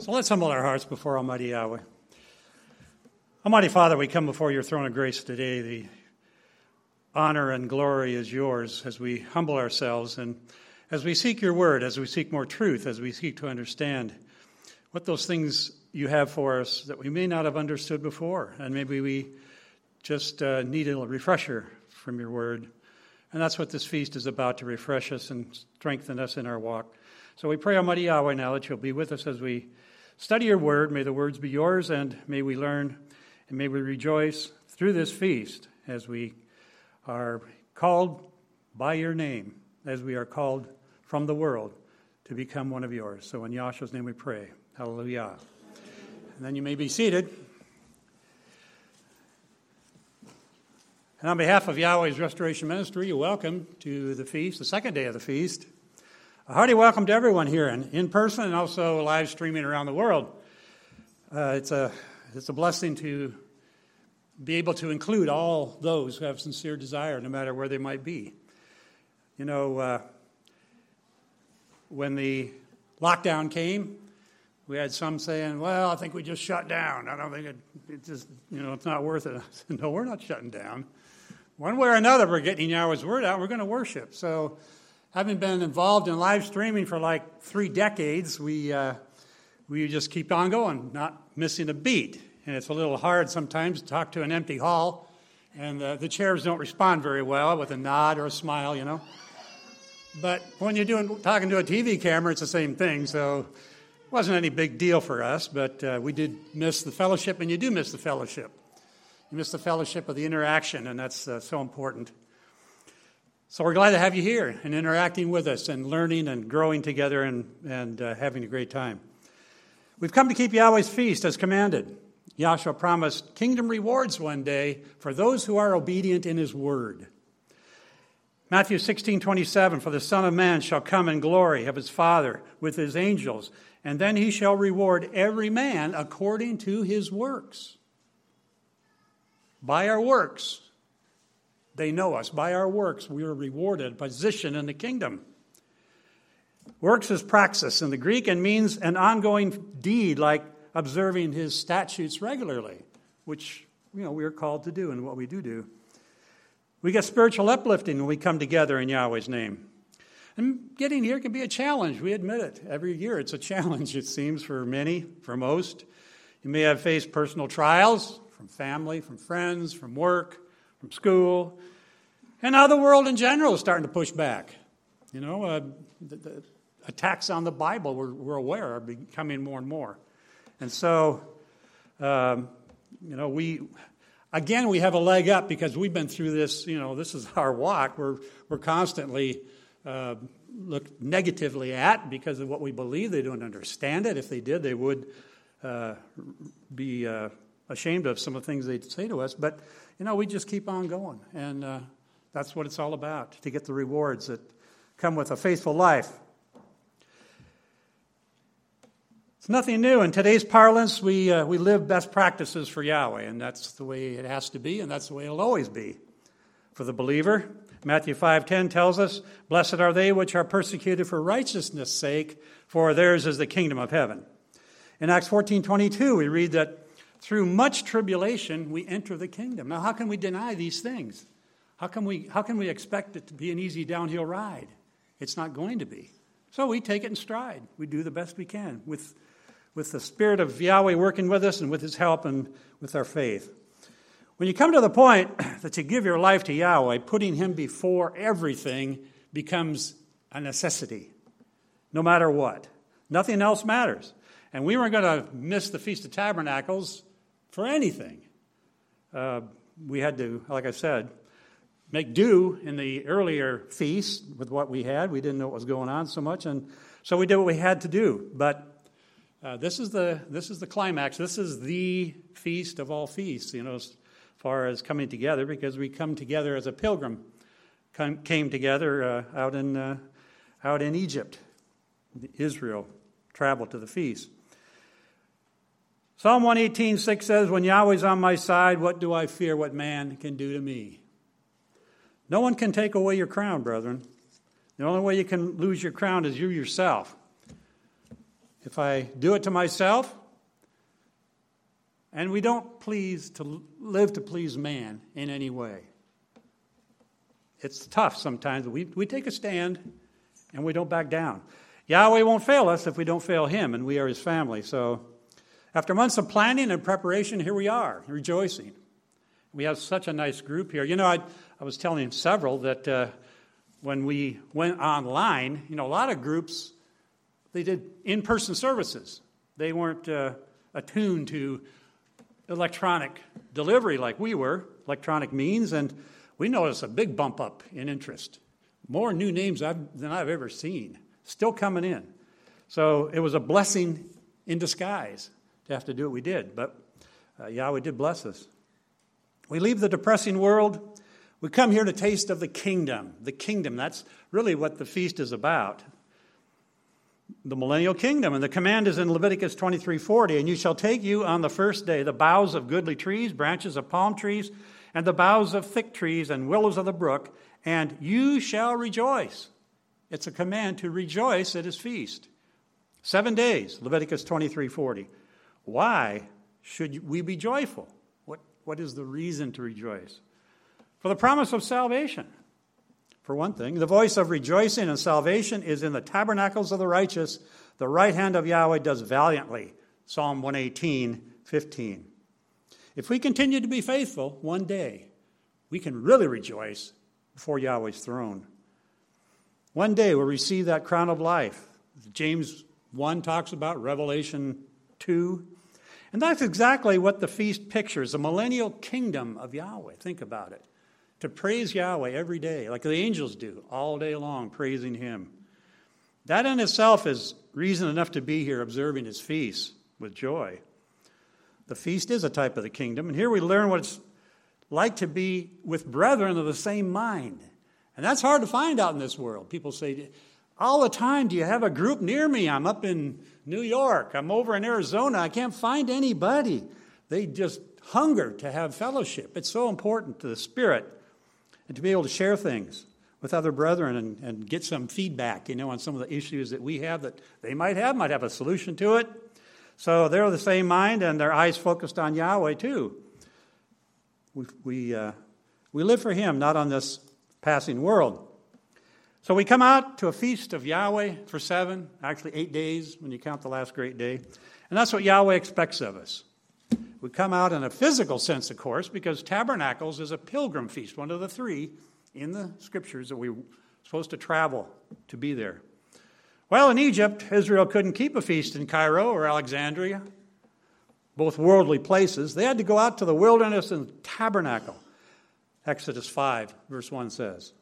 So let's humble our hearts before Almighty Yahweh. Almighty Father, we come before your throne of grace today. The honor and glory is yours as we humble ourselves and as we seek your word, as we seek more truth, as we seek to understand what those things you have for us that we may not have understood before. And maybe we just uh, need a refresher from your word. And that's what this feast is about to refresh us and strengthen us in our walk. So we pray, Almighty Yahweh, now that you'll be with us as we study your word. May the words be yours, and may we learn and may we rejoice through this feast as we are called by your name, as we are called from the world to become one of yours. So in Yahshua's name we pray. Hallelujah. And then you may be seated. And on behalf of Yahweh's Restoration Ministry, you're welcome to the feast, the second day of the feast. A hearty welcome to everyone here in, in person and also live streaming around the world. Uh, it's, a, it's a blessing to be able to include all those who have sincere desire, no matter where they might be. You know, uh, when the lockdown came, we had some saying, well, I think we just shut down. I don't think it, it just, you know, it's not worth it. Said, no, we're not shutting down. One way or another, we're getting Yahweh's word out. We're going to worship. So having been involved in live streaming for like three decades, we, uh, we just keep on going, not missing a beat. And it's a little hard sometimes to talk to an empty hall, and uh, the chairs don't respond very well with a nod or a smile, you know. But when you're doing, talking to a TV camera, it's the same thing. So it wasn't any big deal for us, but uh, we did miss the fellowship, and you do miss the fellowship. You miss the fellowship of the interaction, and that's uh, so important. So we're glad to have you here and interacting with us and learning and growing together and, and uh, having a great time. We've come to keep Yahweh's feast as commanded. Yahshua promised kingdom rewards one day for those who are obedient in his word. Matthew 16, 27, for the Son of Man shall come in glory of his Father with his angels, and then he shall reward every man according to his works. By our works, they know us. By our works, we are rewarded position in the kingdom. Works is praxis in the Greek and means an ongoing deed like observing his statutes regularly, which you know we are called to do and what we do do. We get spiritual uplifting when we come together in Yahweh's name. And getting here can be a challenge. We admit it. Every year it's a challenge, it seems, for many, for most. You may have faced personal trials from family, from friends, from work, from school. And now the world in general is starting to push back. You know, uh, the, the, attacks on the Bible, we're, we're, aware, are becoming more and more. And so, um, you know, we, again, we have a leg up because we've been through this, you know, this is our walk. We're, we're constantly uh, looked negatively at because of what we believe. They don't understand it. If they did, they would uh, be uh, ashamed of some of the things they'd say to us. But you know, we just keep on going. And uh, that's what it's all about to get the rewards that come with a faithful life. It's nothing new. In today's parlance, we, uh, we live best practices for Yahweh, and that's the way it has to be, and that's the way it'll always be. For the believer, Matthew 5:10 tells us, "Blessed are they which are persecuted for righteousness' sake, for theirs is the kingdom of heaven." In Acts 14:22, we read that through much tribulation, we enter the kingdom. Now, how can we deny these things? How can we, how can we expect it to be an easy downhill ride? It's not going to be. So we take it in stride. We do the best we can with, with the Spirit of Yahweh working with us and with His help and with our faith. When you come to the point that you give your life to Yahweh, putting Him before everything becomes a necessity, no matter what. Nothing else matters. And we weren't going to miss the Feast of Tabernacles for anything. Uh, we had to, like I said, make do in the earlier feast with what we had. We didn't know what was going on so much, and so we did what we had to do. But uh, this is the this is the climax. This is the feast of all feasts. You know, as far as coming together, because we come together as a pilgrim come, came together uh, out in uh, out in Egypt. Israel traveled to the feast. Psalm 118, says, When Yahweh's on my side, what do I fear what man can do to me? No one can take away your crown, brethren. The only way you can lose your crown is you yourself. if I do it to myself, and we don't please to live to please man in any way. It's tough sometimes. We, we take a stand and we don't back down. Yahweh won't fail us if we don't fail him, and we are his family. So, after months of planning and preparation, here we are, rejoicing. We have such a nice group here. You know, I, I was telling several that uh, when we went online, you know, a lot of groups, they did in person services. They weren't uh, attuned to electronic delivery like we were, electronic means, and we noticed a big bump up in interest. More new names I've, than I've ever seen, still coming in. So it was a blessing in disguise to have to do what we did, but uh, Yahweh did bless us. We leave the depressing world. We come here to taste of the kingdom. The kingdom, that's really what the feast is about the millennial kingdom. And the command is in Leviticus 23:40, and you shall take you on the first day the boughs of goodly trees, branches of palm trees, and the boughs of thick trees and willows of the brook, and you shall rejoice. It's a command to rejoice at his feast. Seven days, Leviticus 23:40. Why should we be joyful? What, what is the reason to rejoice? For the promise of salvation for one thing. The voice of rejoicing and salvation is in the tabernacles of the righteous. The right hand of Yahweh does valiantly. Psalm 118, 15. If we continue to be faithful, one day we can really rejoice before Yahweh's throne. One day we'll receive that crown of life. James 1 talks about, Revelation 2. And that's exactly what the feast pictures the millennial kingdom of Yahweh. Think about it to praise Yahweh every day, like the angels do, all day long, praising Him. That in itself is reason enough to be here observing His feast with joy. The feast is a type of the kingdom, and here we learn what it's like to be with brethren of the same mind. And that's hard to find out in this world. People say, all the time, do you have a group near me? I'm up in New York, I'm over in Arizona, I can't find anybody. They just hunger to have fellowship. It's so important to the Spirit and to be able to share things with other brethren and, and get some feedback, you know, on some of the issues that we have that they might have, might have a solution to it. So they're of the same mind and their eyes focused on Yahweh too. We, we, uh, we live for Him, not on this passing world. So we come out to a feast of Yahweh for seven, actually eight days when you count the last great day. And that's what Yahweh expects of us. We come out in a physical sense, of course, because tabernacles is a pilgrim feast, one of the three in the scriptures that we're supposed to travel to be there. Well, in Egypt, Israel couldn't keep a feast in Cairo or Alexandria, both worldly places. They had to go out to the wilderness and tabernacle. Exodus 5, verse 1 says.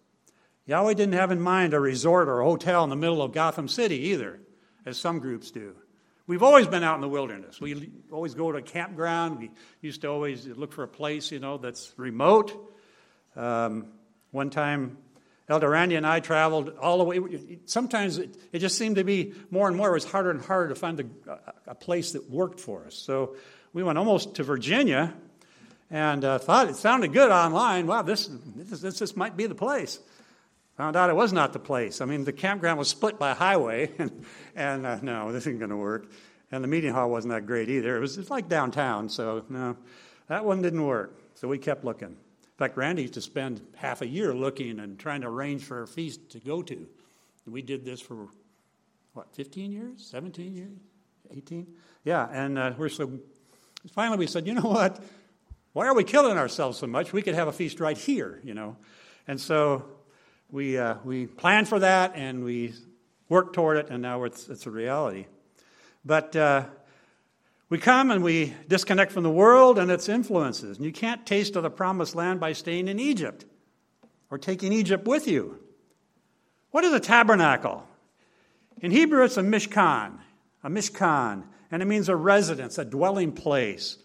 Yahweh didn't have in mind a resort or a hotel in the middle of Gotham City either, as some groups do. We've always been out in the wilderness. We always go to a campground. We used to always look for a place, you know, that's remote. Um, one time, Elder Randy and I traveled all the way. Sometimes it, it, just seemed to be more and more, it was harder and harder to find a, a place that worked for us. So we went almost to Virginia and uh, thought it sounded good online. Wow, this, this, this, this might be the place. Found out it was not the place. I mean, the campground was split by a highway, and, and uh, no, this isn't going to work. And the meeting hall wasn't that great either. It was just like downtown, so no, that one didn't work. So we kept looking. In fact, Randy used to spend half a year looking and trying to arrange for a feast to go to. And we did this for, what, 15 years? 17 years? 18? Yeah, and uh, we're so, finally we said, you know what? Why are we killing ourselves so much? We could have a feast right here, you know. And so we, uh, we planned for that and we worked toward it, and now it's, it's a reality. But uh, we come and we disconnect from the world and its influences. And you can't taste of the promised land by staying in Egypt or taking Egypt with you. What is a tabernacle? In Hebrew, it's a mishkan, a mishkan, and it means a residence, a dwelling place.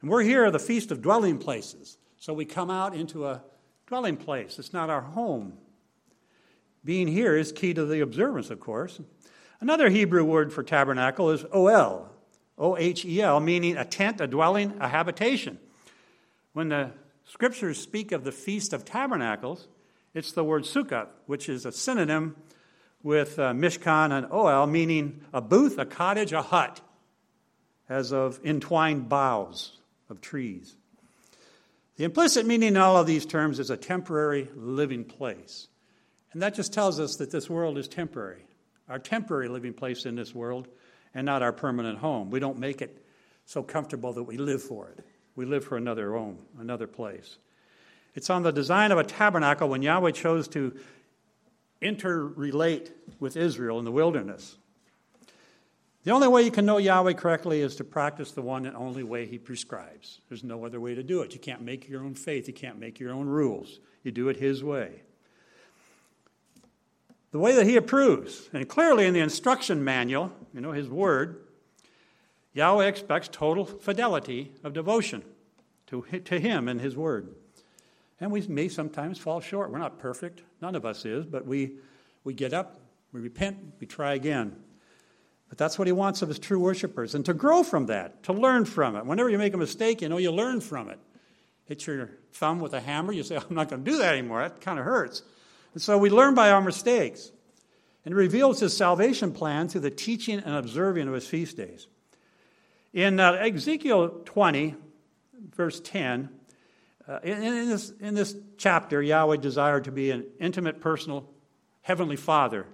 And we're here at the Feast of Dwelling Places. So we come out into a dwelling place. It's not our home. Being here is key to the observance, of course. Another Hebrew word for tabernacle is ohel, O H E L, meaning a tent, a dwelling, a habitation. When the scriptures speak of the Feast of Tabernacles, it's the word sukkah, which is a synonym with uh, Mishkan and Ohel, meaning a booth, a cottage, a hut, as of entwined boughs of trees. The implicit meaning in all of these terms is a temporary living place. And that just tells us that this world is temporary, our temporary living place in this world, and not our permanent home. We don't make it so comfortable that we live for it. We live for another home, another place. It's on the design of a tabernacle when Yahweh chose to interrelate with Israel in the wilderness. The only way you can know Yahweh correctly is to practice the one and only way He prescribes. There's no other way to do it. You can't make your own faith, you can't make your own rules. You do it His way. The way that He approves, and clearly in the instruction manual, you know, His Word, Yahweh expects total fidelity of devotion to, to Him and His Word. And we may sometimes fall short. We're not perfect. None of us is, but we, we get up, we repent, we try again. But that's what he wants of his true worshipers, and to grow from that, to learn from it. Whenever you make a mistake, you know you learn from it. Hit your thumb with a hammer, you say, I'm not going to do that anymore. That kind of hurts. And so we learn by our mistakes. And reveals his salvation plan through the teaching and observing of his feast days. In uh, Ezekiel 20, verse 10, uh, in, in, this, in this chapter, Yahweh desired to be an intimate, personal, heavenly father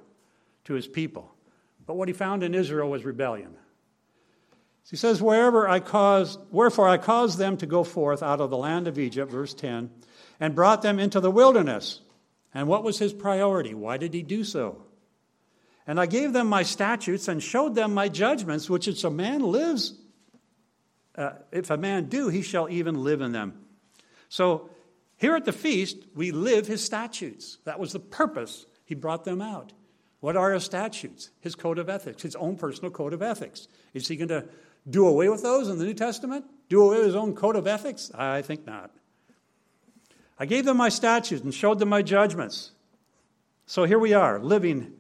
to his people. But what he found in Israel was rebellion. He says, Wherever I caused, Wherefore I caused them to go forth out of the land of Egypt, verse 10, and brought them into the wilderness. And what was his priority? Why did he do so? And I gave them my statutes and showed them my judgments, which if a man lives, uh, if a man do, he shall even live in them. So here at the feast, we live his statutes. That was the purpose he brought them out. What are his statutes? His code of ethics, his own personal code of ethics. Is he going to do away with those in the New Testament? Do away with his own code of ethics? I think not. I gave them my statutes and showed them my judgments. So here we are, living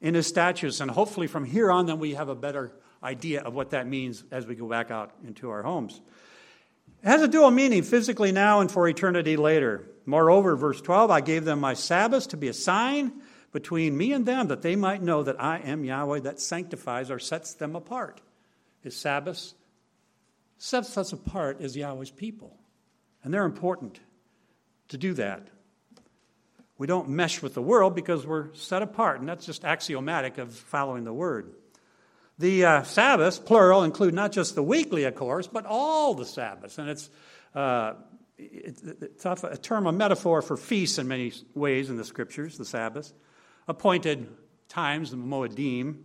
in his statutes, and hopefully from here on, then we have a better idea of what that means as we go back out into our homes. It has a dual meaning, physically now and for eternity later. Moreover, verse 12, I gave them my Sabbaths to be a sign between me and them, that they might know that I am Yahweh that sanctifies or sets them apart. His Sabbaths sets us apart as Yahweh's people. And they're important to do that. We don't mesh with the world because we're set apart, and that's just axiomatic of following the word. The uh, Sabbaths, plural, include not just the weekly, of course, but all the Sabbaths. And it's, uh, it's a term, a metaphor for feasts in many ways in the scriptures, the Sabbaths. Appointed times, the Moedim,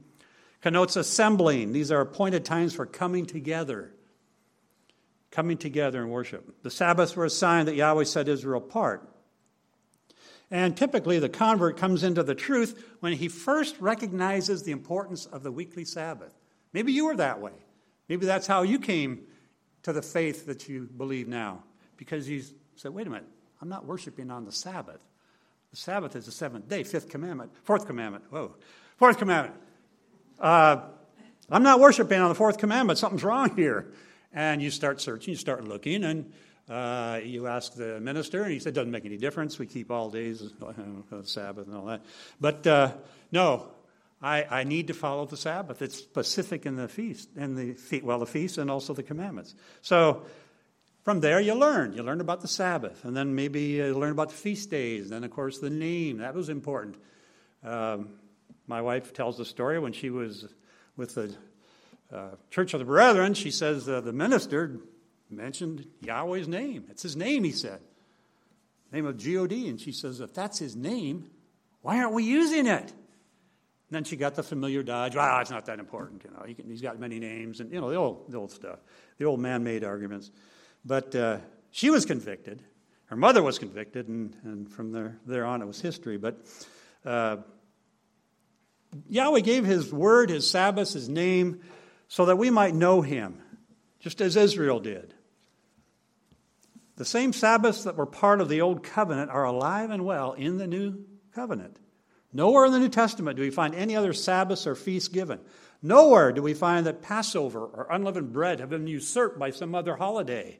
connotes assembling. These are appointed times for coming together. Coming together in worship. The Sabbaths were a sign that Yahweh set Israel apart. And typically, the convert comes into the truth when he first recognizes the importance of the weekly Sabbath. Maybe you were that way. Maybe that's how you came to the faith that you believe now. Because you said, wait a minute, I'm not worshiping on the Sabbath. The Sabbath is the seventh day, fifth commandment, fourth commandment. Whoa, fourth commandment. Uh, I'm not worshiping on the fourth commandment. Something's wrong here. And you start searching, you start looking, and uh, you ask the minister, and he said, doesn't make any difference. We keep all days Sabbath and all that. But uh, no, I, I, need to follow the Sabbath. It's specific in the feast, in the well, the feast and also the commandments. So from there, you learn. You learn about the Sabbath, and then maybe you learn about the feast days. and Then, of course, the name that was important. Um, my wife tells the story when she was with the uh, Church of the Brethren. She says uh, the minister mentioned Yahweh's name. It's his name, he said. Name of God. And she says, if that's his name, why aren't we using it? And then she got the familiar dodge. Well, it's not that important. You know, he has got many names, and you know the old, the old stuff, the old man-made arguments. But uh, she was convicted. Her mother was convicted, and, and from there, there on it was history. But uh, Yahweh gave His word, His Sabbath, His name, so that we might know Him, just as Israel did. The same Sabbaths that were part of the Old Covenant are alive and well in the New Covenant. Nowhere in the New Testament do we find any other Sabbaths or feasts given. Nowhere do we find that Passover or unleavened bread have been usurped by some other holiday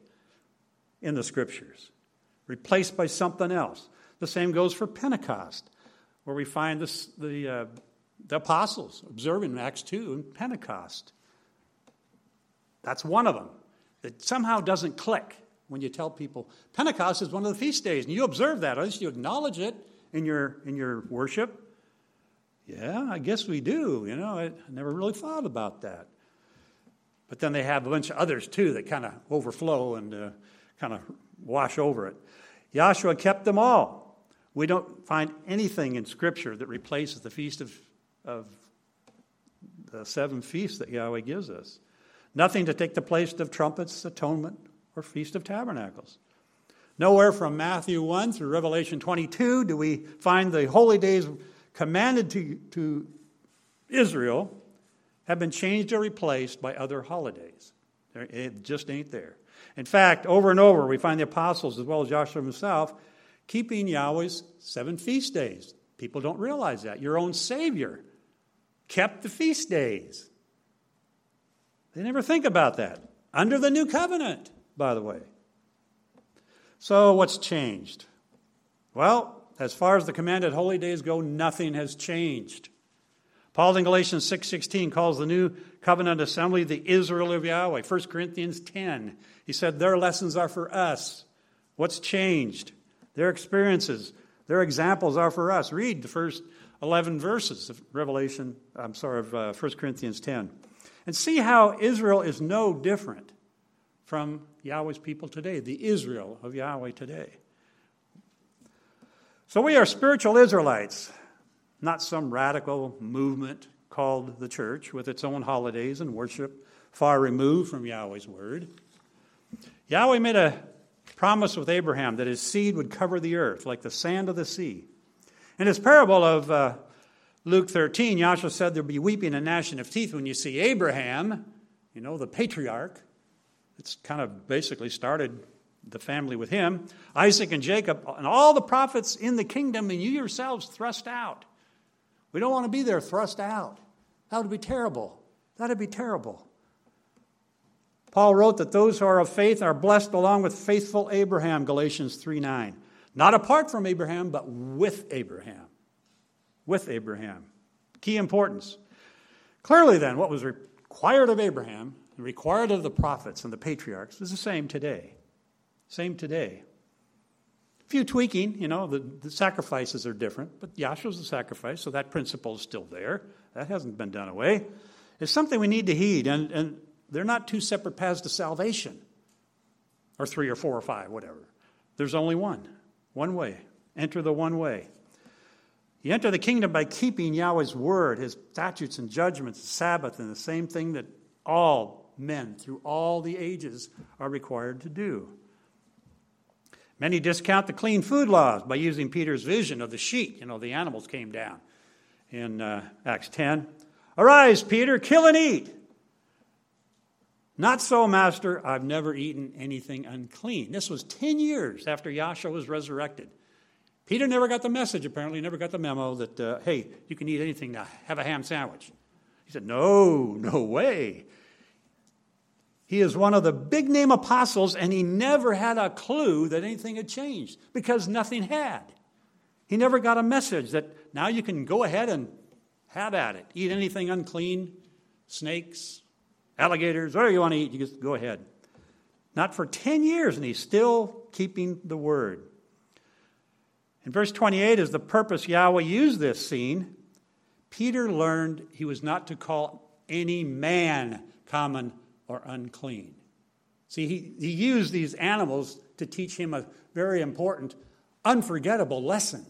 in the Scriptures, replaced by something else. The same goes for Pentecost. where we find this, the, uh, the apostles observing Acts 2 and Pentecost. That's one of them. It somehow doesn't click when you tell people Pentecost is one of the feast days, and you observe that, at least you acknowledge it in your, in your worship. Yeah, I guess we do. You know, I never really thought about that. But then they have a bunch of others too that kind of overflow and uh, kind of wash over it. Yahshua kept them all. We don't find anything in Scripture that replaces the feast of, of the seven feasts that Yahweh gives us. Nothing to take the place of trumpets, atonement, or Feast of Tabernacles. Nowhere from Matthew 1 through Revelation 22 do we find the holy days commanded to, to Israel have been changed or replaced by other holidays. It just ain't there. In fact, over and over, we find the apostles, as well as Yahshua himself, keeping Yahweh's seven feast days. People don't realize that. Your own Savior kept the feast days. They never think about that. Under the new covenant, by the way. So, what's changed? Well, as far as the commanded holy days go, nothing has changed. Paul in Galatians 6:16 calls the new covenant assembly the Israel of Yahweh. 1 Corinthians 10, he said their lessons are for us. What's changed? Their experiences, their examples are for us. Read the first 11 verses of Revelation, I'm sorry, of uh, 1 Corinthians 10. And see how Israel is no different from Yahweh's people today, the Israel of Yahweh today. So we are spiritual Israelites, not some radical movement called the church with its own holidays and worship far removed from Yahweh's word. Yahweh made a promise with Abraham that his seed would cover the earth like the sand of the sea. In his parable of uh, Luke 13, Yahshua said there'll be weeping and gnashing of teeth when you see Abraham, you know, the patriarch. It's kind of basically started the family with him, Isaac and Jacob, and all the prophets in the kingdom, and you yourselves thrust out. We don't want to be there thrust out. That would be terrible. That would be terrible. Paul wrote that those who are of faith are blessed along with faithful Abraham, Galatians 3 9. Not apart from Abraham, but with Abraham with Abraham. Key importance. Clearly, then, what was required of Abraham and required of the prophets and the patriarchs is the same today. Same today. A few tweaking, you know, the, the sacrifices are different, but Yahshua's the sacrifice, so that principle is still there. That hasn't been done away. It's something we need to heed, and, and they're not two separate paths to salvation, or three or four or five, whatever. There's only one, one way. Enter the one way. You enter the kingdom by keeping Yahweh's word, his statutes and judgments, the Sabbath, and the same thing that all men through all the ages are required to do. Many discount the clean food laws by using Peter's vision of the sheep. You know, the animals came down in uh, Acts 10. Arise, Peter, kill and eat. Not so, Master. I've never eaten anything unclean. This was 10 years after Yahshua was resurrected. Peter never got the message, apparently, never got the memo that, uh, hey, you can eat anything now, have a ham sandwich. He said, no, no way. He is one of the big name apostles, and he never had a clue that anything had changed because nothing had. He never got a message that now you can go ahead and have at it. Eat anything unclean, snakes, alligators, whatever you want to eat, you just go ahead. Not for 10 years, and he's still keeping the word. In verse 28 is the purpose Yahweh used this scene. Peter learned he was not to call any man common or unclean. See, he, he used these animals to teach him a very important, unforgettable lesson.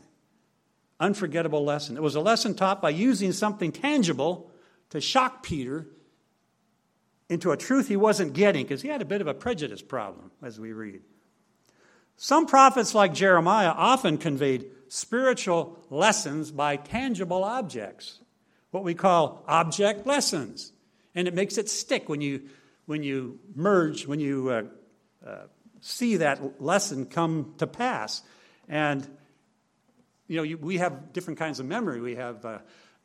Unforgettable lesson. It was a lesson taught by using something tangible to shock Peter into a truth he wasn't getting because he had a bit of a prejudice problem, as we read. Some prophets, like Jeremiah, often conveyed spiritual lessons by tangible objects, what we call object lessons. And it makes it stick when you, when you merge, when you uh, uh, see that lesson come to pass. And, you know, you, we have different kinds of memory. We have uh,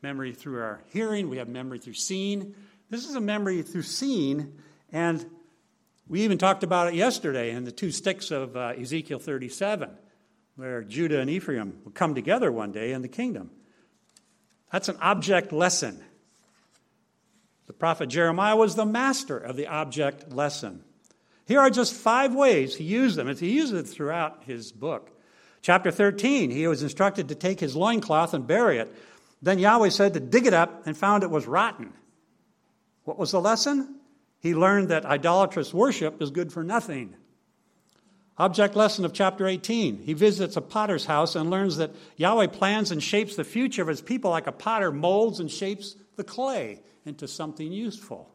memory through our hearing, we have memory through seeing. This is a memory through seeing, and we even talked about it yesterday in the two sticks of uh, Ezekiel 37. where Judah and Ephraim will come together one day in the kingdom. That's an object lesson. The prophet Jeremiah was the master of the object lesson. Here are just five ways he used them. He used it throughout his book. Chapter 13, he was instructed to take his loincloth and bury it. Then Yahweh said to dig it up and found it was rotten. What was the lesson? He learned that idolatrous worship is good for nothing. Object lesson of chapter 18. He visits a potter's house and learns that Yahweh plans and shapes the future of his people like a potter molds and shapes the clay into something useful.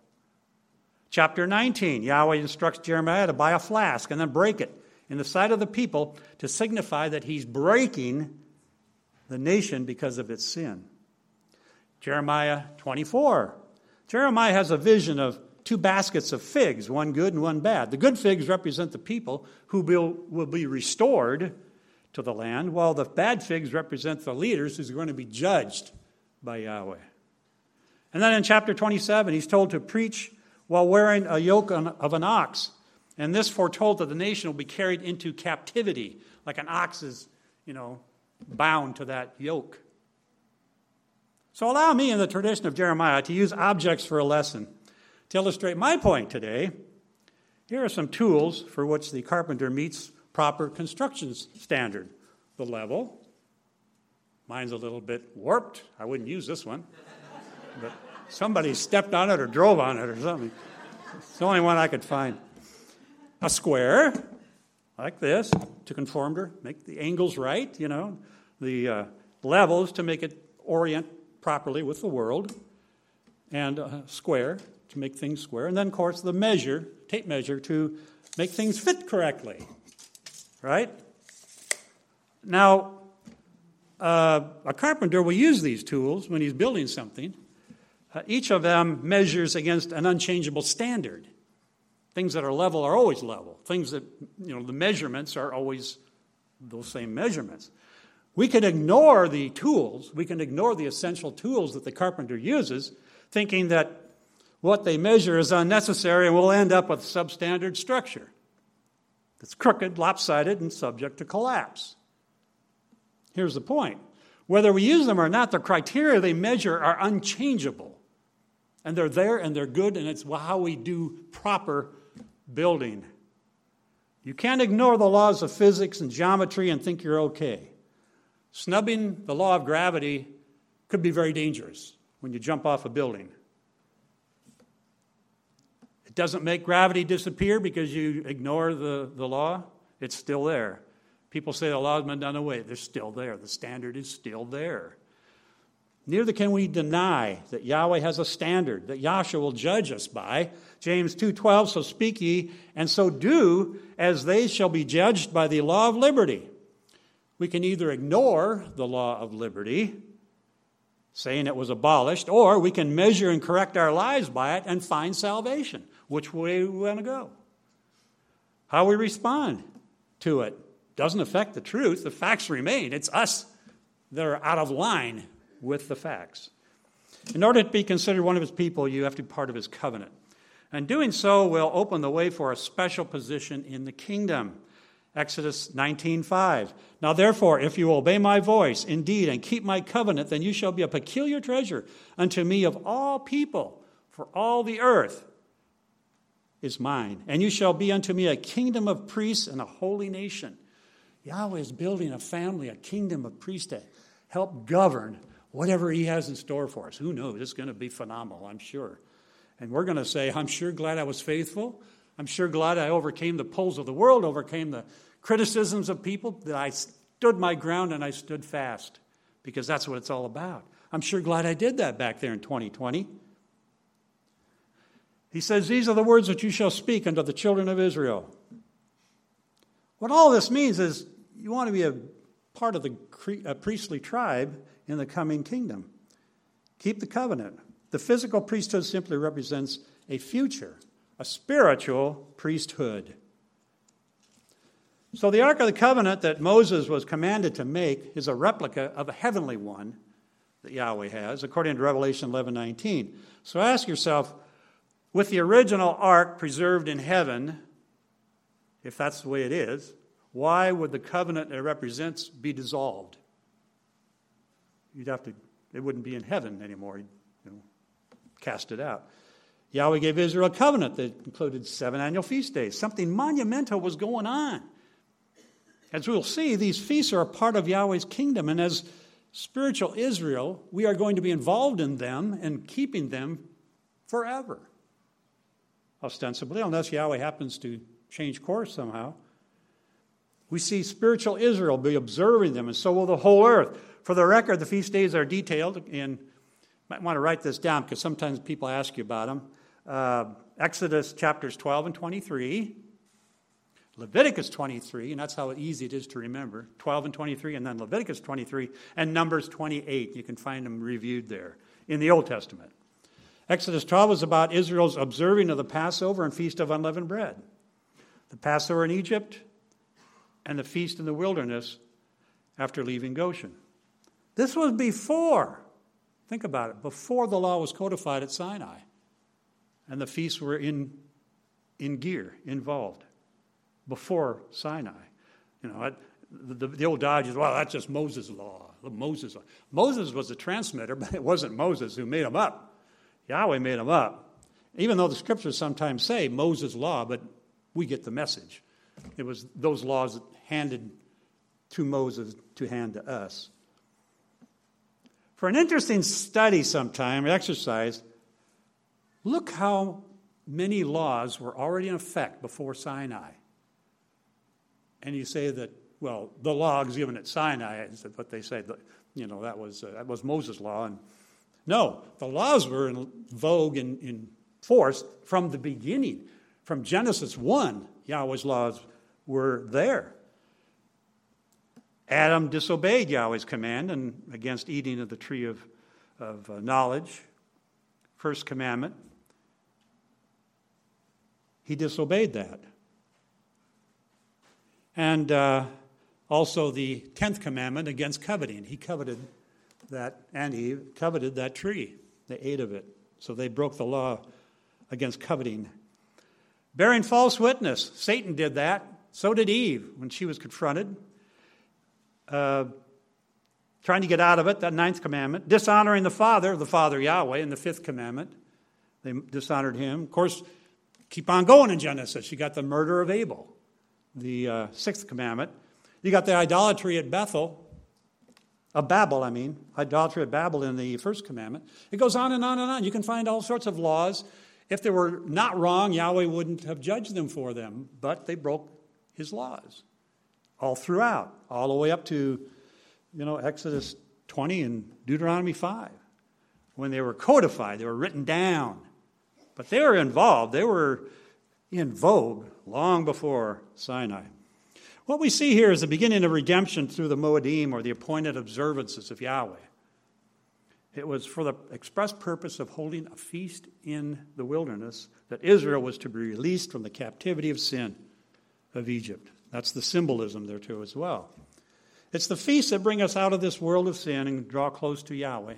Chapter 19. Yahweh instructs Jeremiah to buy a flask and then break it in the sight of the people to signify that he's breaking the nation because of its sin. Jeremiah 24. Jeremiah has a vision of two baskets of figs, one good and one bad. The good figs represent the people who will, will be restored to the land, while the bad figs represent the leaders who's going to be judged by Yahweh. And then in chapter 27, he's told to preach while wearing a yoke of an ox. And this foretold that the nation will be carried into captivity, like an ox is, you know, bound to that yoke. So allow me, in the tradition of Jeremiah, to use objects for a lesson. To illustrate my point today, here are some tools for which the carpenter meets proper construction standard. The level. Mine's a little bit warped. I wouldn't use this one. But somebody stepped on it or drove on it or something. It's the only one I could find. A square, like this, to conform to make the angles right, you know, the uh, levels to make it orient properly with the world, and a square to make things square. And then, of course, the measure, tape measure, to make things fit correctly. Right? Now, uh, a carpenter will use these tools when he's building something. Uh, each of them measures against an unchangeable standard. Things that are level are always level. Things that, you know, the measurements are always those same measurements. We can ignore the tools, we can ignore the essential tools that the carpenter uses, thinking that what they measure is unnecessary and we'll end up with substandard structure that's crooked, lopsided, and subject to collapse. Here's the point whether we use them or not, the criteria they measure are unchangeable. And they're there and they're good, and it's how we do proper building. You can't ignore the laws of physics and geometry and think you're okay. Snubbing the law of gravity could be very dangerous when you jump off a building. It doesn't make gravity disappear because you ignore the, the law, it's still there. People say the law has been done away. They're still there. The standard is still there. Neither can we deny that Yahweh has a standard that Yahshua will judge us by. James 2:12 so speak ye and so do as they shall be judged by the law of liberty. We can either ignore the law of liberty saying it was abolished or we can measure and correct our lives by it and find salvation which way we want to go. How we respond to it doesn't affect the truth. The facts remain. It's us that are out of line with the facts. In order to be considered one of his people, you have to be part of his covenant. And doing so will open the way for a special position in the kingdom. Exodus 19:5. Now therefore, if you obey my voice indeed and keep my covenant, then you shall be a peculiar treasure unto me of all people, for all the earth is mine. And you shall be unto me a kingdom of priests and a holy nation. Yahweh is building a family, a kingdom of priests to help govern whatever He has in store for us. Who knows? It's going to be phenomenal, I'm sure. And we're going to say, I'm sure glad I was faithful. I'm sure glad I overcame the pulls of the world, overcame the criticisms of people, that I stood my ground and I stood fast because that's what it's all about. I'm sure glad I did that back there in 2020. He says, These are the words that you shall speak unto the children of Israel. What all this means is you want to be a part of the priestly tribe in the coming kingdom. Keep the covenant. The physical priesthood simply represents a future, a spiritual priesthood. So, the Ark of the Covenant that Moses was commanded to make is a replica of a heavenly one that Yahweh has, according to Revelation 11 19. So, ask yourself, with the original ark preserved in heaven, if that's the way it is, why would the covenant it represents be dissolved? You'd have to, it wouldn't be in heaven anymore. You'd you know, cast it out. Yahweh gave Israel a covenant that included seven annual feast days. Something monumental was going on. As we'll see, these feasts are a part of Yahweh's kingdom, and as spiritual Israel, we are going to be involved in them and keeping them forever. Ostensibly, unless Yahweh happens to change course somehow. We see spiritual Israel be observing them, and so will the whole earth. For the record, the feast days are detailed in, might want to write this down because sometimes people ask you about them. Uh, Exodus chapters 12 and 23, Leviticus 23, and that's how easy it is to remember 12 and 23, and then Leviticus 23, and Numbers 28. You can find them reviewed there in the Old Testament. Exodus 12 is about Israel's observing of the Passover and Feast of Unleavened Bread. The Passover in Egypt and the feast in the wilderness after leaving Goshen. This was before, think about it, before the law was codified at Sinai and the feasts were in, in gear, involved, before Sinai. You know, the, the old dodge is, well, that's just Moses' law. Moses, law. Moses was the transmitter, but it wasn't Moses who made them up. Yahweh made them up. Even though the scriptures sometimes say Moses' law, but we get the message. It was those laws handed to Moses to hand to us. For an interesting study sometime, exercise, look how many laws were already in effect before Sinai. And you say that, well, the law given at Sinai is what they say, you know, that was, uh, that was Moses' law. And no, the laws were in vogue and in force from the beginning. From Genesis 1, Yahweh's laws were there. Adam disobeyed Yahweh's command and against eating of the tree of, of uh, knowledge, first commandment. He disobeyed that. And uh, also the tenth commandment against coveting. He coveted that, and he coveted that tree. They ate of it. So they broke the law against coveting. Bearing false witness. Satan did that. So did Eve when she was confronted uh, trying to get out of it, that ninth commandment, dishonoring the Father, the Father Yahweh, in the fifth commandment. They dishonored him. Of course, keep on going in Genesis. You got the murder of Abel, the uh, sixth commandment. You got the idolatry at Bethel, of Babel, I mean, idolatry at Babel in the first commandment. It goes on and on and on. You can find all sorts of laws. If they were not wrong, Yahweh wouldn't have judged them for them, but they broke his laws all throughout, all the way up to, you know, Exodus 20 and Deuteronomy 5. When they were codified, they were written down. But they were involved, they were in vogue long before Sinai. What we see here is the beginning of redemption through the Moedim, or the appointed observances of Yahweh. It was for the express purpose of holding a feast in the wilderness that Israel was to be released from the captivity of sin of Egypt. That's the symbolism there too as well. It's the feasts that bring us out of this world of sin and draw close to Yahweh.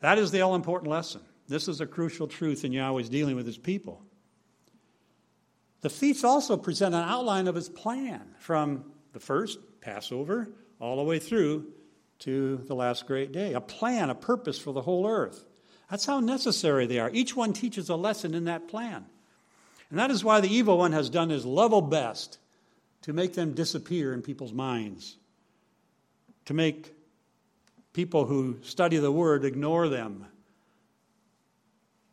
That is the all important lesson. This is a crucial truth in Yahweh's dealing with his people. The feasts also present an outline of his plan from the first Passover all the way through to the last great day. A plan, a purpose for the whole earth. That's how necessary they are. Each one teaches a lesson in that plan. And that is why the evil one has done his level best to make them disappear in people's minds, to make people who study the word ignore them,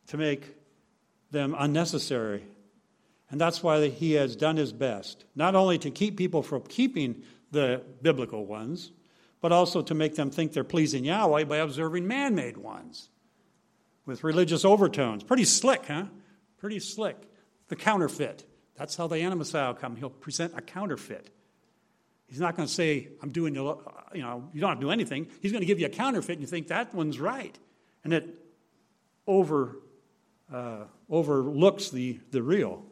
to make them unnecessary. And that's why he has done his best, not only to keep people from keeping the biblical ones, but also to make them think they're pleasing Yahweh by observing man made ones with religious overtones. Pretty slick, huh? Pretty slick the counterfeit. That's how the animacy will come. He'll present a counterfeit. He's not going to say, I'm doing, uh, you know, you don't have to do anything. He's going to give you a counterfeit and you think that one's right. And it over, uh, overlooks the, the real.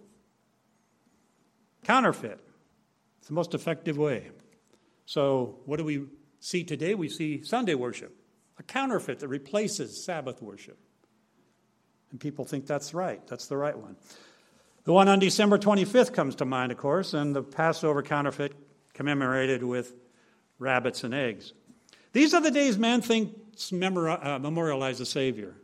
Counterfeit. It's the most effective way. So, what do we see today? We see Sunday worship, a counterfeit that replaces Sabbath worship. And people think that's right, that's the right one. The one on December 25th comes to mind, of course, and the Passover counterfeit commemorated with rabbits and eggs. These are the days man thinks uh, memorialize the Savior.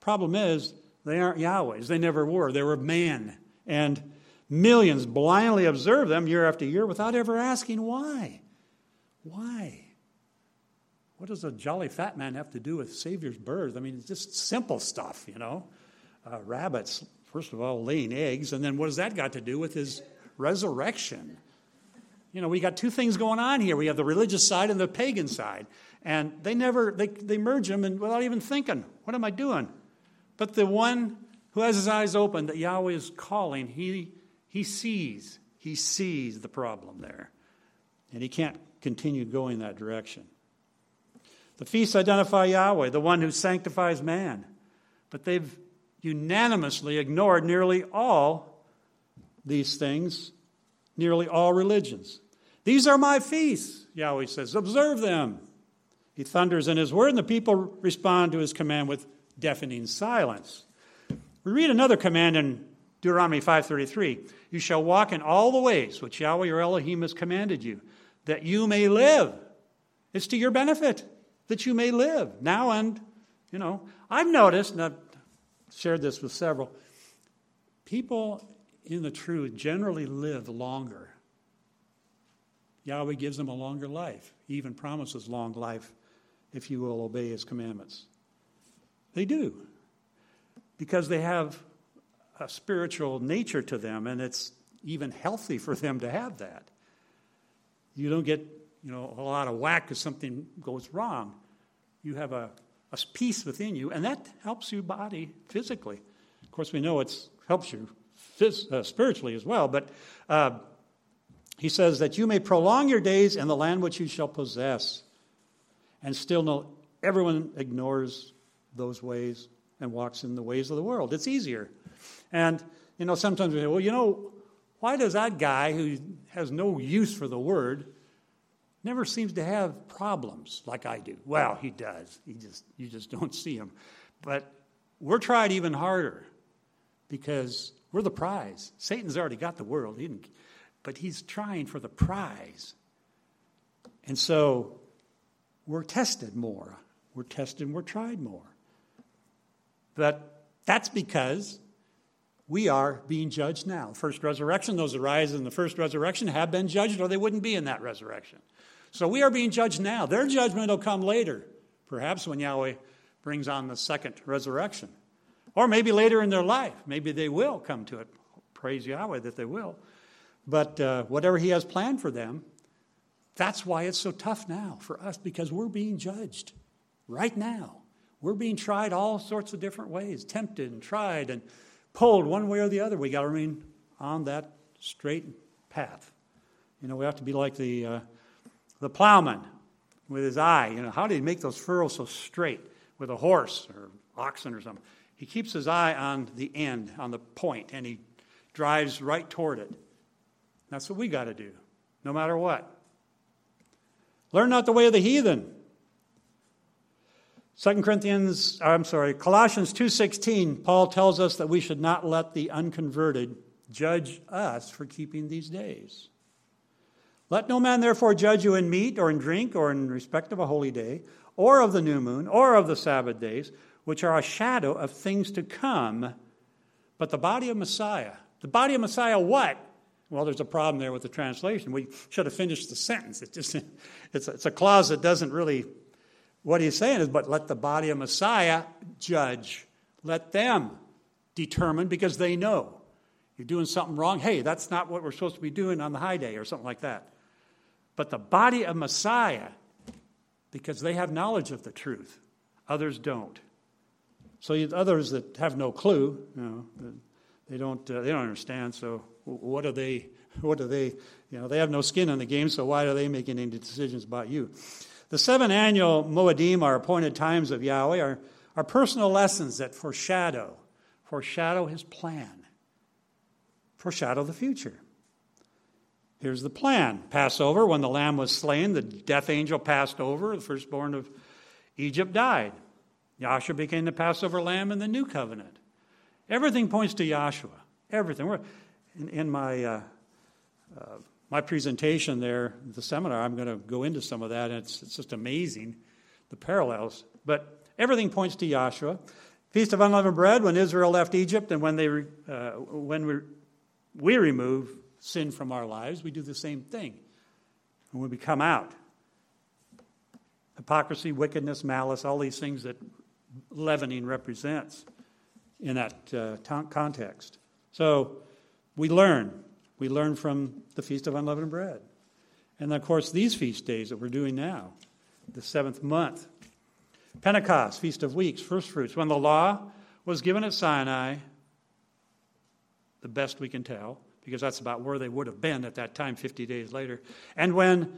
Problem is, they aren't Yahweh's. They never were. They were man. And millions blindly observe them year after year without ever asking why. Why? What does a jolly fat man have to do with Savior's birth? I mean, it's just simple stuff, you know. Uh, rabbits, first of all, laying eggs, and then what has that got to do with his resurrection? You know, we got two things going on here. We have the religious side and the pagan side. And they never, they, they merge them and without even thinking, what am I doing? But the one who has his eyes open that Yahweh is calling, he, he sees, he sees the problem there. And he can't continue going that direction. The feasts identify Yahweh, the one who sanctifies man. But they've unanimously ignored nearly all these things, nearly all religions. These are my feasts, Yahweh says. Observe them. He thunders in his word, and the people respond to his command with deafening silence. We read another command in Deuteronomy 5:33. You shall walk in all the ways which Yahweh your Elohim has commanded you, that you may live. It's to your benefit that you may live now and, you know, I've noticed, and I've shared this with several, people in the truth generally live longer. Yahweh gives them a longer life. He even promises long life if you will obey his commandments. They do. Because they have a spiritual nature to them, and it's even healthy for them to have that. You don't get, you know, a lot of whack if something goes wrong. You have a, a peace within you, and that helps you body physically. Of course, we know it helps you phys- uh, spiritually as well, but uh, he says that you may prolong your days in the land which you shall possess. And still, no, everyone ignores those ways and walks in the ways of the world. It's easier. And, you know, sometimes we say, well, you know, why does that guy who has no use for the word never seems to have problems like I do? Well, he does. He just, you just don't see him. But we're tried even harder because we're the prize. Satan's already got the world, he but he's trying for the prize. And so we're tested more. We're tested and we're tried more. But that's because we are being judged now. First resurrection, those that rise in the first resurrection have been judged, or they wouldn't be in that resurrection. So we are being judged now. Their judgment will come later, perhaps when Yahweh brings on the second resurrection. Or maybe later in their life. Maybe they will come to it. Praise Yahweh that they will. But uh, whatever He has planned for them, that's why it's so tough now for us because we're being judged right now. We're being tried all sorts of different ways, tempted and tried and pulled one way or the other. We got to remain on that straight path. You know, we have to be like the, uh, the plowman with his eye. You know, how did he make those furrows so straight with a horse or oxen or something? He keeps his eye on the end, on the point, and he drives right toward it. That's what we got to do, no matter what. Learn not the way of the heathen. 2 Corinthians, I'm sorry, Colossians 2:16, Paul tells us that we should not let the unconverted judge us for keeping these days. Let no man therefore judge you in meat or in drink or in respect of a holy day or of the new moon or of the Sabbath days, which are a shadow of things to come, but the body of Messiah. The body of Messiah what? Well, there's a problem there with the translation. We should have finished the sentence. It just, it's, it's a clause that doesn't really. What he's saying is, but let the body of Messiah judge. Let them determine because they know. You're doing something wrong. Hey, that's not what we're supposed to be doing on the high day or something like that. But the body of Messiah, because they have knowledge of the truth, others don't. So others that have no clue, you know, they don't, uh, they don't understand. So what are they? What are they? You know, they have no skin in the game. So why are they making any decisions about you? The seven annual Moedim, our appointed times of Yahweh, are, are personal lessons that foreshadow, foreshadow His plan, foreshadow the future. Here's the plan Passover, when the lamb was slain, the death angel passed over, the firstborn of Egypt died. Yahshua became the Passover lamb in the new covenant. Everything points to Yahshua. everything. In, in my, uh, uh, my presentation there, the seminar, I'm going to go into some of that, and it's, it's just amazing, the parallels. But everything points to Yahshua. Feast of Unleavened Bread, when Israel left Egypt, and when, they, uh, when we, we remove sin from our lives, we do the same thing. And When we come out, hypocrisy, wickedness, malice, all these things that leavening represents in that uh, t- context. So we learn. We learn from the Feast of Unleavened Bread. And of course, these feast days that we're doing now, the seventh month. Pentecost, Feast of Weeks, First Fruits. When the law was given at Sinai, the best we can tell, because that's about where they would have been at that time, 50 days later. And when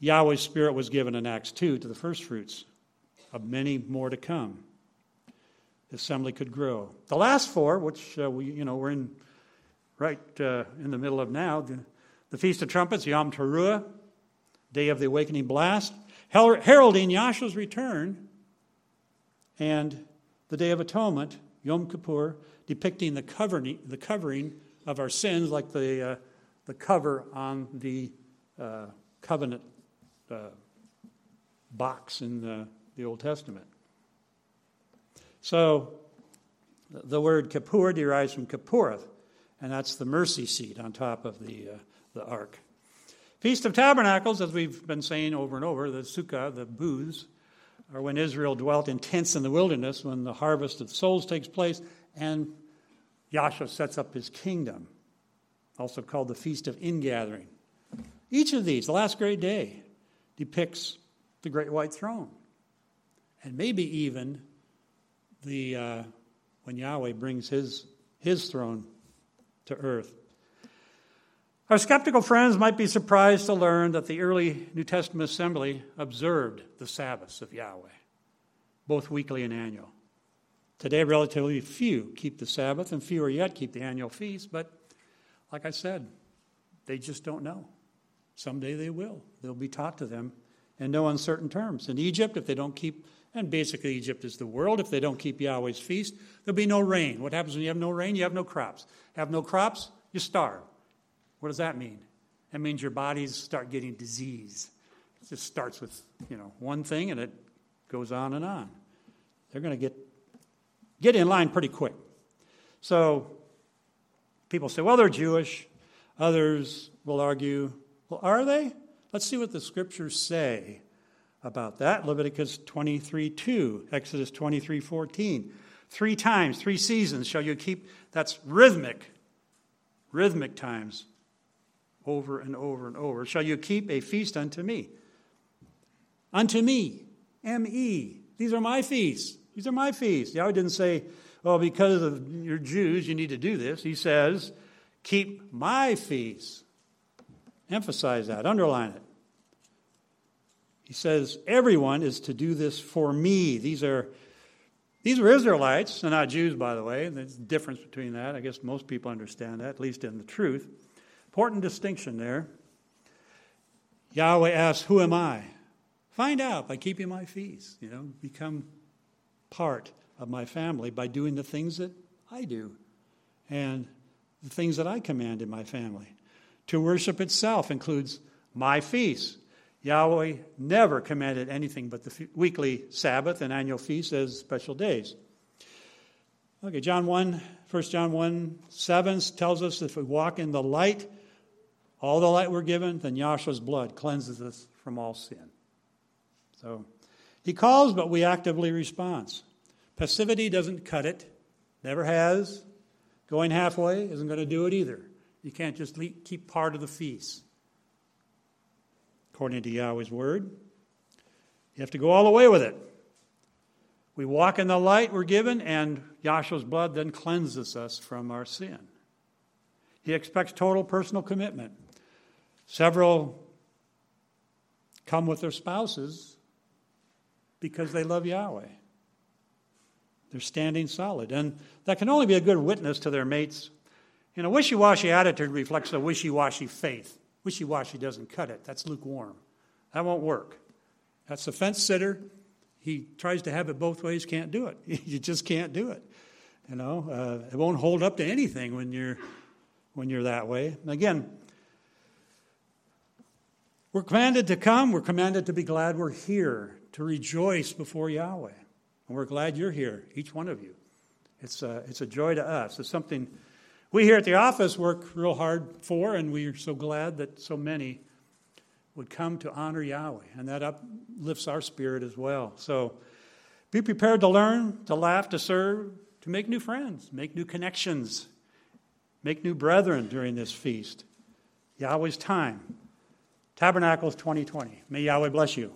Yahweh's Spirit was given in Acts 2 to the first fruits of many more to come. The assembly could grow. The last four, which uh, we, you know, we're in right uh, in the middle of now, the, the Feast of Trumpets, Yom Teruah, Day of the Awakening Blast, heralding Yahshua's return, and the Day of Atonement, Yom Kippur, depicting the covering, the covering of our sins, like the, uh, the cover on the uh, covenant uh, box in the, the Old Testament. So the word Kippur derives from Kippureth, and that's the mercy seat on top of the, uh, the ark. Feast of Tabernacles, as we've been saying over and over, the sukkah, the booths, are when Israel dwelt in tents in the wilderness, when the harvest of souls takes place, and Yahshua sets up his kingdom, also called the Feast of Ingathering. Each of these, the last great day, depicts the great white throne. And maybe even the uh, when Yahweh brings his, his throne to earth. Our skeptical friends might be surprised to learn that the early New Testament assembly observed the Sabbaths of Yahweh, both weekly and annual. Today, relatively few keep the Sabbath, and fewer yet keep the annual feast, but like I said, they just don't know. Someday they will. They'll be taught to them in no uncertain terms. In Egypt, if they don't keep, and basically Egypt is the world, if they don't keep Yahweh's feast, there'll be no rain. What happens when you have no rain? You have no crops. Have no crops, you starve. What does that mean? That means your bodies start getting disease. It just starts with, you know, one thing and it goes on and on. They're going to get get in line pretty quick. So people say, well, they're Jewish. Others will argue, well, are they? Let's see what the scriptures say about that. Leviticus 23 2, Exodus 23 14. Three times, three seasons shall you keep, that's rhythmic, rhythmic times, over and over and over. Shall you keep a feast unto me? Unto me, M E. These are my feasts. These are my feasts. Yahweh didn't say, well, because of your Jews, you need to do this. He says, keep my feasts. Emphasize that, underline it. He says, everyone is to do this for me. These are these are Israelites, and not Jews, by the way. There's a difference between that. I guess most people understand that, at least in the truth. Important distinction there. Yahweh asks, Who am I? Find out by keeping my feasts. You know, become part of my family by doing the things that I do and the things that I command in my family. To worship itself includes my feasts. Yahweh never commanded anything but the weekly Sabbath and annual feasts as special days. Okay, John 1, 1 John 1 7 tells us if we walk in the light, all the light we're given, then Yahshua's blood cleanses us from all sin. So he calls, but we actively respond. Passivity doesn't cut it, never has. Going halfway isn't going to do it either. You can't just keep part of the feast. According to Yahweh's word, you have to go all the way with it. We walk in the light we're given, and Yahshua's blood then cleanses us from our sin. He expects total personal commitment. Several come with their spouses because they love Yahweh. They're standing solid. And that can only be a good witness to their mates and a wishy washy attitude reflects a wishy washy faith. Wishy washy doesn't cut it. That's lukewarm. That won't work. That's a fence sitter. He tries to have it both ways, can't do it. you just can't do it. You know, uh, it won't hold up to anything when you're when you're that way. Again, we're commanded to come. We're commanded to be glad we're here, to rejoice before Yahweh. And we're glad you're here, each one of you. It's a, it's a joy to us. It's something we here at the office work real hard for, and we're so glad that so many would come to honor Yahweh. And that uplifts our spirit as well. So be prepared to learn, to laugh, to serve, to make new friends, make new connections, make new brethren during this feast. Yahweh's time. Tabernacles 2020. May Yahweh bless you.